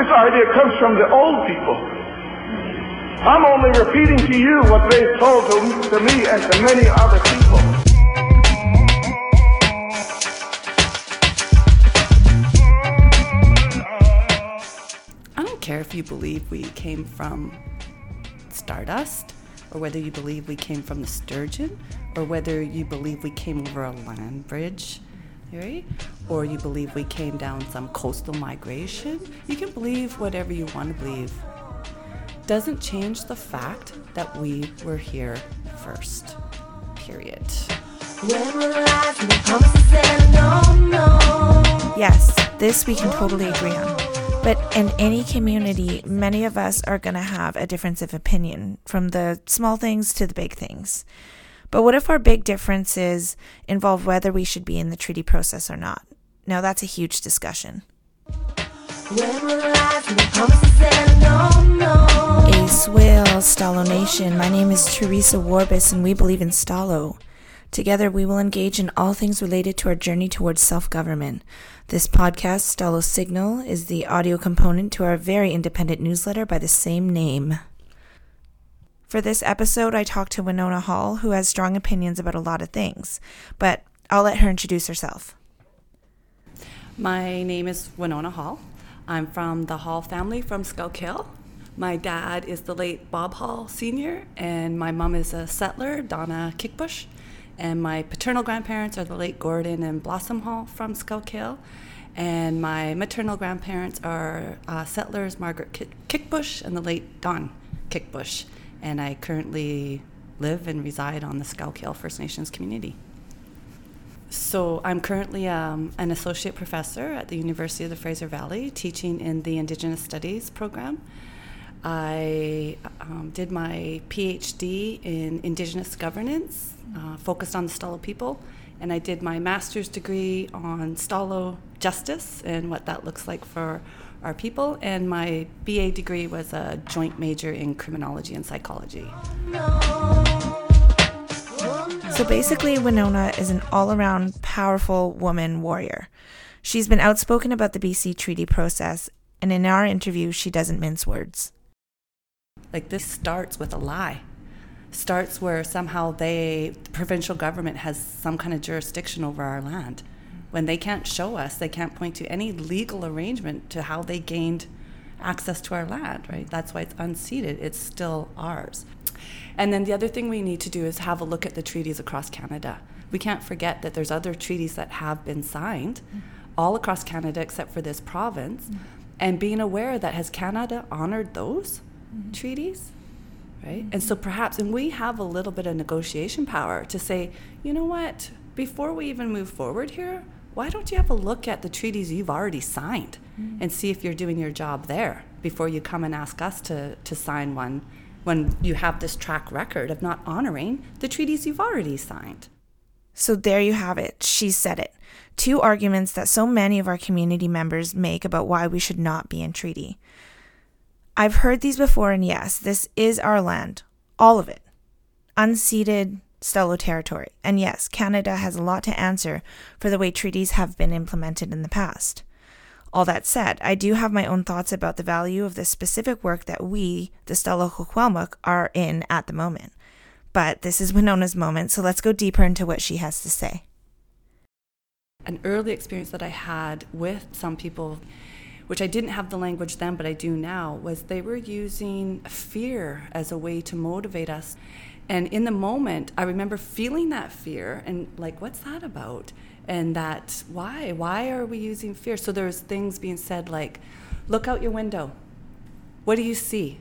this idea comes from the old people. I'm only repeating to you what they've told to, to me and to many other people. I don't care if you believe we came from stardust, or whether you believe we came from the sturgeon, or whether you believe we came over a land bridge or you believe we came down some coastal migration. You can believe whatever you want to believe. Doesn't change the fact that we were here first. Period. Yes, this we can totally agree on. But in any community, many of us are going to have a difference of opinion, from the small things to the big things. But what if our big differences involve whether we should be in the treaty process or not? Now, that's a huge discussion. A swill, Stalo Nation. My name is Teresa Warbis, and we believe in Stalo. Together, we will engage in all things related to our journey towards self government. This podcast, Stalo Signal, is the audio component to our very independent newsletter by the same name. For this episode, I talked to Winona Hall, who has strong opinions about a lot of things, but I'll let her introduce herself. My name is Winona Hall. I'm from the Hall family from Skowkale. My dad is the late Bob Hall Sr., and my mom is a settler, Donna Kickbush. And my paternal grandparents are the late Gordon and Blossom Hall from Skowkale. And my maternal grandparents are uh, settlers Margaret Kickbush and the late Don Kickbush. And I currently live and reside on the Skowkale First Nations community. So I'm currently um, an associate professor at the University of the Fraser Valley, teaching in the Indigenous Studies program. I um, did my PhD in Indigenous governance, uh, focused on the Stalo people, and I did my master's degree on Stalo justice and what that looks like for our people. And my BA degree was a joint major in criminology and psychology. So basically, Winona is an all around powerful woman warrior. She's been outspoken about the BC treaty process, and in our interview, she doesn't mince words. Like this starts with a lie. Starts where somehow they, the provincial government has some kind of jurisdiction over our land. When they can't show us, they can't point to any legal arrangement to how they gained access to our land, right? That's why it's unceded. It's still ours. And then the other thing we need to do is have a look at the treaties across Canada. We can't forget that there's other treaties that have been signed all across Canada except for this province. And being aware that has Canada honored those mm-hmm. treaties? Right? And so mm-hmm. perhaps, and we have a little bit of negotiation power to say, you know what, before we even move forward here, why don't you have a look at the treaties you've already signed mm-hmm. and see if you're doing your job there before you come and ask us to, to sign one when you have this track record of not honoring the treaties you've already signed. So there you have it. She said it. Two arguments that so many of our community members make about why we should not be in treaty. I've heard these before, and yes, this is our land, all of it. Unceded Stelo territory. And yes, Canada has a lot to answer for the way treaties have been implemented in the past. All that said, I do have my own thoughts about the value of the specific work that we, the Stelo Hukwelmuk, are in at the moment. But this is Winona's moment, so let's go deeper into what she has to say. An early experience that I had with some people, which I didn't have the language then, but I do now, was they were using fear as a way to motivate us. And in the moment, I remember feeling that fear and like, what's that about? And that, why? Why are we using fear? So there's things being said like, look out your window. What do you see?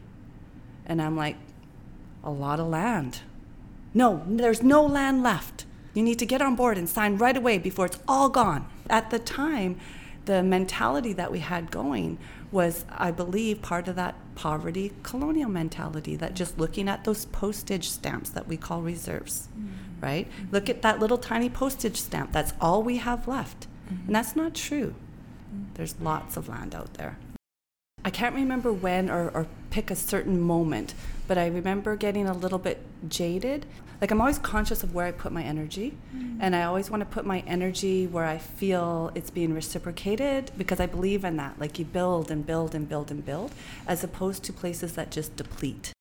And I'm like, a lot of land. No, there's no land left. You need to get on board and sign right away before it's all gone. At the time, the mentality that we had going was, I believe, part of that poverty colonial mentality that just looking at those postage stamps that we call reserves, mm-hmm. Right? Mm-hmm. Look at that little tiny postage stamp. That's all we have left. Mm-hmm. And that's not true. There's lots of land out there. I can't remember when or, or pick a certain moment, but I remember getting a little bit jaded. Like I'm always conscious of where I put my energy, mm. and I always want to put my energy where I feel it's being reciprocated because I believe in that. Like you build and build and build and build, as opposed to places that just deplete.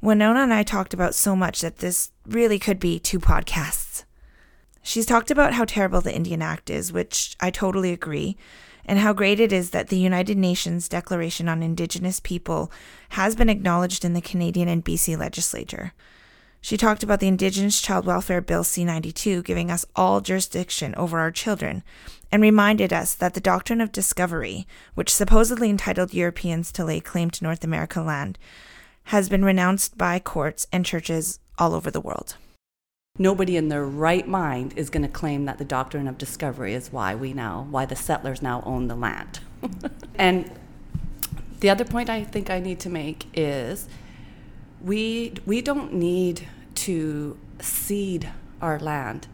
Winona and I talked about so much that this really could be two podcasts. She's talked about how terrible the Indian Act is, which I totally agree and how great it is that the United Nations Declaration on Indigenous People has been acknowledged in the Canadian and BC legislature. She talked about the Indigenous Child Welfare Bill C 92 giving us all jurisdiction over our children, and reminded us that the doctrine of discovery, which supposedly entitled Europeans to lay claim to North America land, has been renounced by courts and churches all over the world. Nobody in their right mind is going to claim that the doctrine of discovery is why we now, why the settlers now own the land. and the other point I think I need to make is we, we don't need to cede our land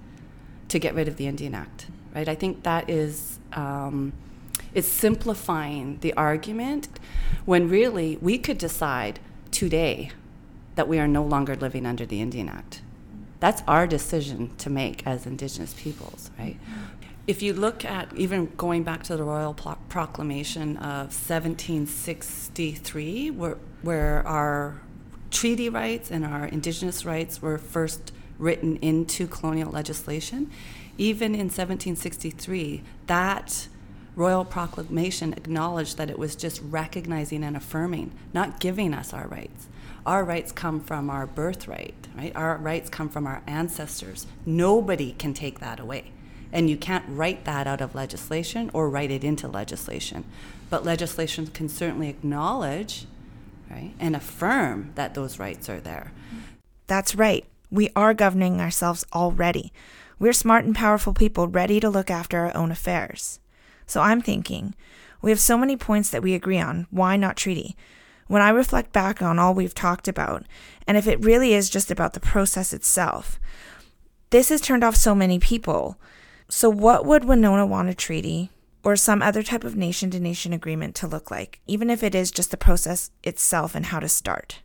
to get rid of the Indian Act, right? I think that is um, it's simplifying the argument when really we could decide today that we are no longer living under the Indian Act that's our decision to make as Indigenous peoples, right? If you look at even going back to the Royal Proclamation of 1763, where, where our treaty rights and our Indigenous rights were first written into colonial legislation, even in 1763, that Royal Proclamation acknowledged that it was just recognizing and affirming, not giving us our rights. Our rights come from our birthright, right? Our rights come from our ancestors. Nobody can take that away. And you can't write that out of legislation or write it into legislation. But legislation can certainly acknowledge, right, and affirm that those rights are there. That's right. We are governing ourselves already. We're smart and powerful people ready to look after our own affairs. So I'm thinking, we have so many points that we agree on. Why not treaty? When I reflect back on all we've talked about, and if it really is just about the process itself, this has turned off so many people. So, what would Winona want a treaty or some other type of nation to nation agreement to look like, even if it is just the process itself and how to start?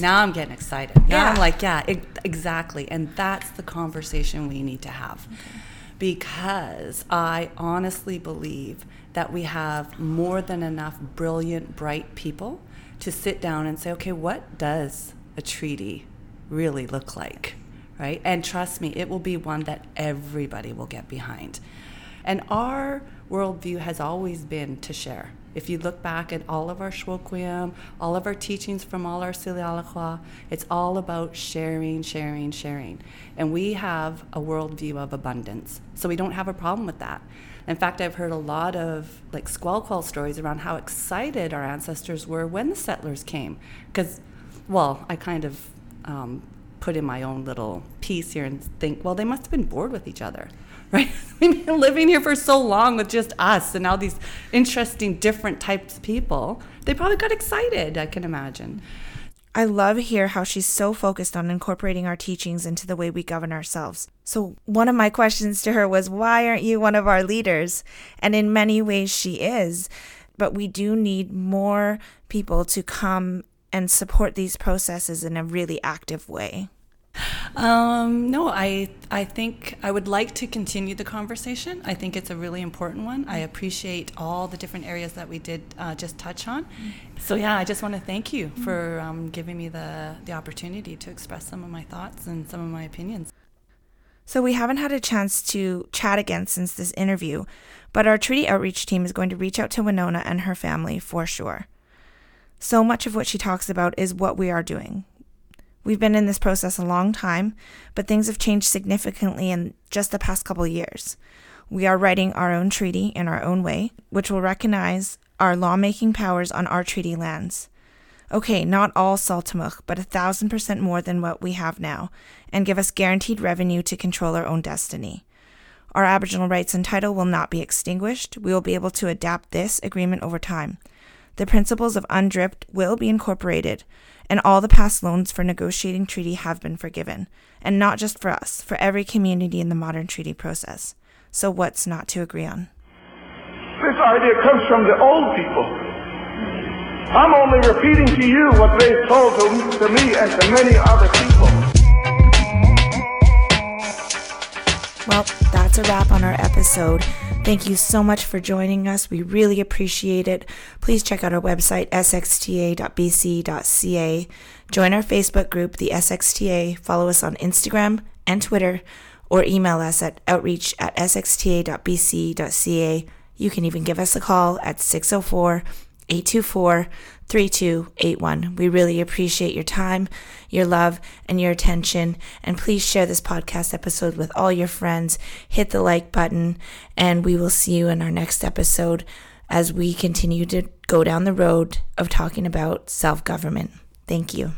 Now I'm getting excited. Now yeah. I'm like, yeah, it, exactly. And that's the conversation we need to have. Okay. Because I honestly believe that we have more than enough brilliant, bright people to sit down and say, okay, what does a treaty really look like? Right? And trust me, it will be one that everybody will get behind. And our worldview has always been to share. If you look back at all of our Shwokwim, all of our teachings from all our Silialakwa, it's all about sharing, sharing, sharing. And we have a worldview of abundance. So we don't have a problem with that. In fact, I've heard a lot of like squall stories around how excited our ancestors were when the settlers came. Because, well, I kind of um, put in my own little piece here and think, well, they must have been bored with each other, right? We've been living here for so long with just us and now these interesting, different types of people. They probably got excited, I can imagine. I love here how she's so focused on incorporating our teachings into the way we govern ourselves. So, one of my questions to her was, Why aren't you one of our leaders? And in many ways, she is. But we do need more people to come and support these processes in a really active way. Um, no, I I think I would like to continue the conversation. I think it's a really important one. I appreciate all the different areas that we did uh, just touch on. So yeah, I just want to thank you for um, giving me the the opportunity to express some of my thoughts and some of my opinions. So we haven't had a chance to chat again since this interview, but our treaty outreach team is going to reach out to Winona and her family for sure. So much of what she talks about is what we are doing, We've been in this process a long time, but things have changed significantly in just the past couple years. We are writing our own treaty in our own way, which will recognize our lawmaking powers on our treaty lands. Okay, not all Saltamuk, but a thousand percent more than what we have now, and give us guaranteed revenue to control our own destiny. Our Aboriginal rights and title will not be extinguished. We will be able to adapt this agreement over time. The principles of UNDRIP will be incorporated, and all the past loans for negotiating treaty have been forgiven, and not just for us, for every community in the modern treaty process. So, what's not to agree on? This idea comes from the old people. I'm only repeating to you what they told to, to me and to many other people. Well, that's a wrap on our episode. Thank you so much for joining us. We really appreciate it. Please check out our website, sxta.bc.ca. Join our Facebook group, the SXTA. Follow us on Instagram and Twitter, or email us at outreach at sxta.bc.ca. You can even give us a call at 604 824 3281. We really appreciate your time, your love, and your attention. And please share this podcast episode with all your friends. Hit the like button, and we will see you in our next episode as we continue to go down the road of talking about self government. Thank you.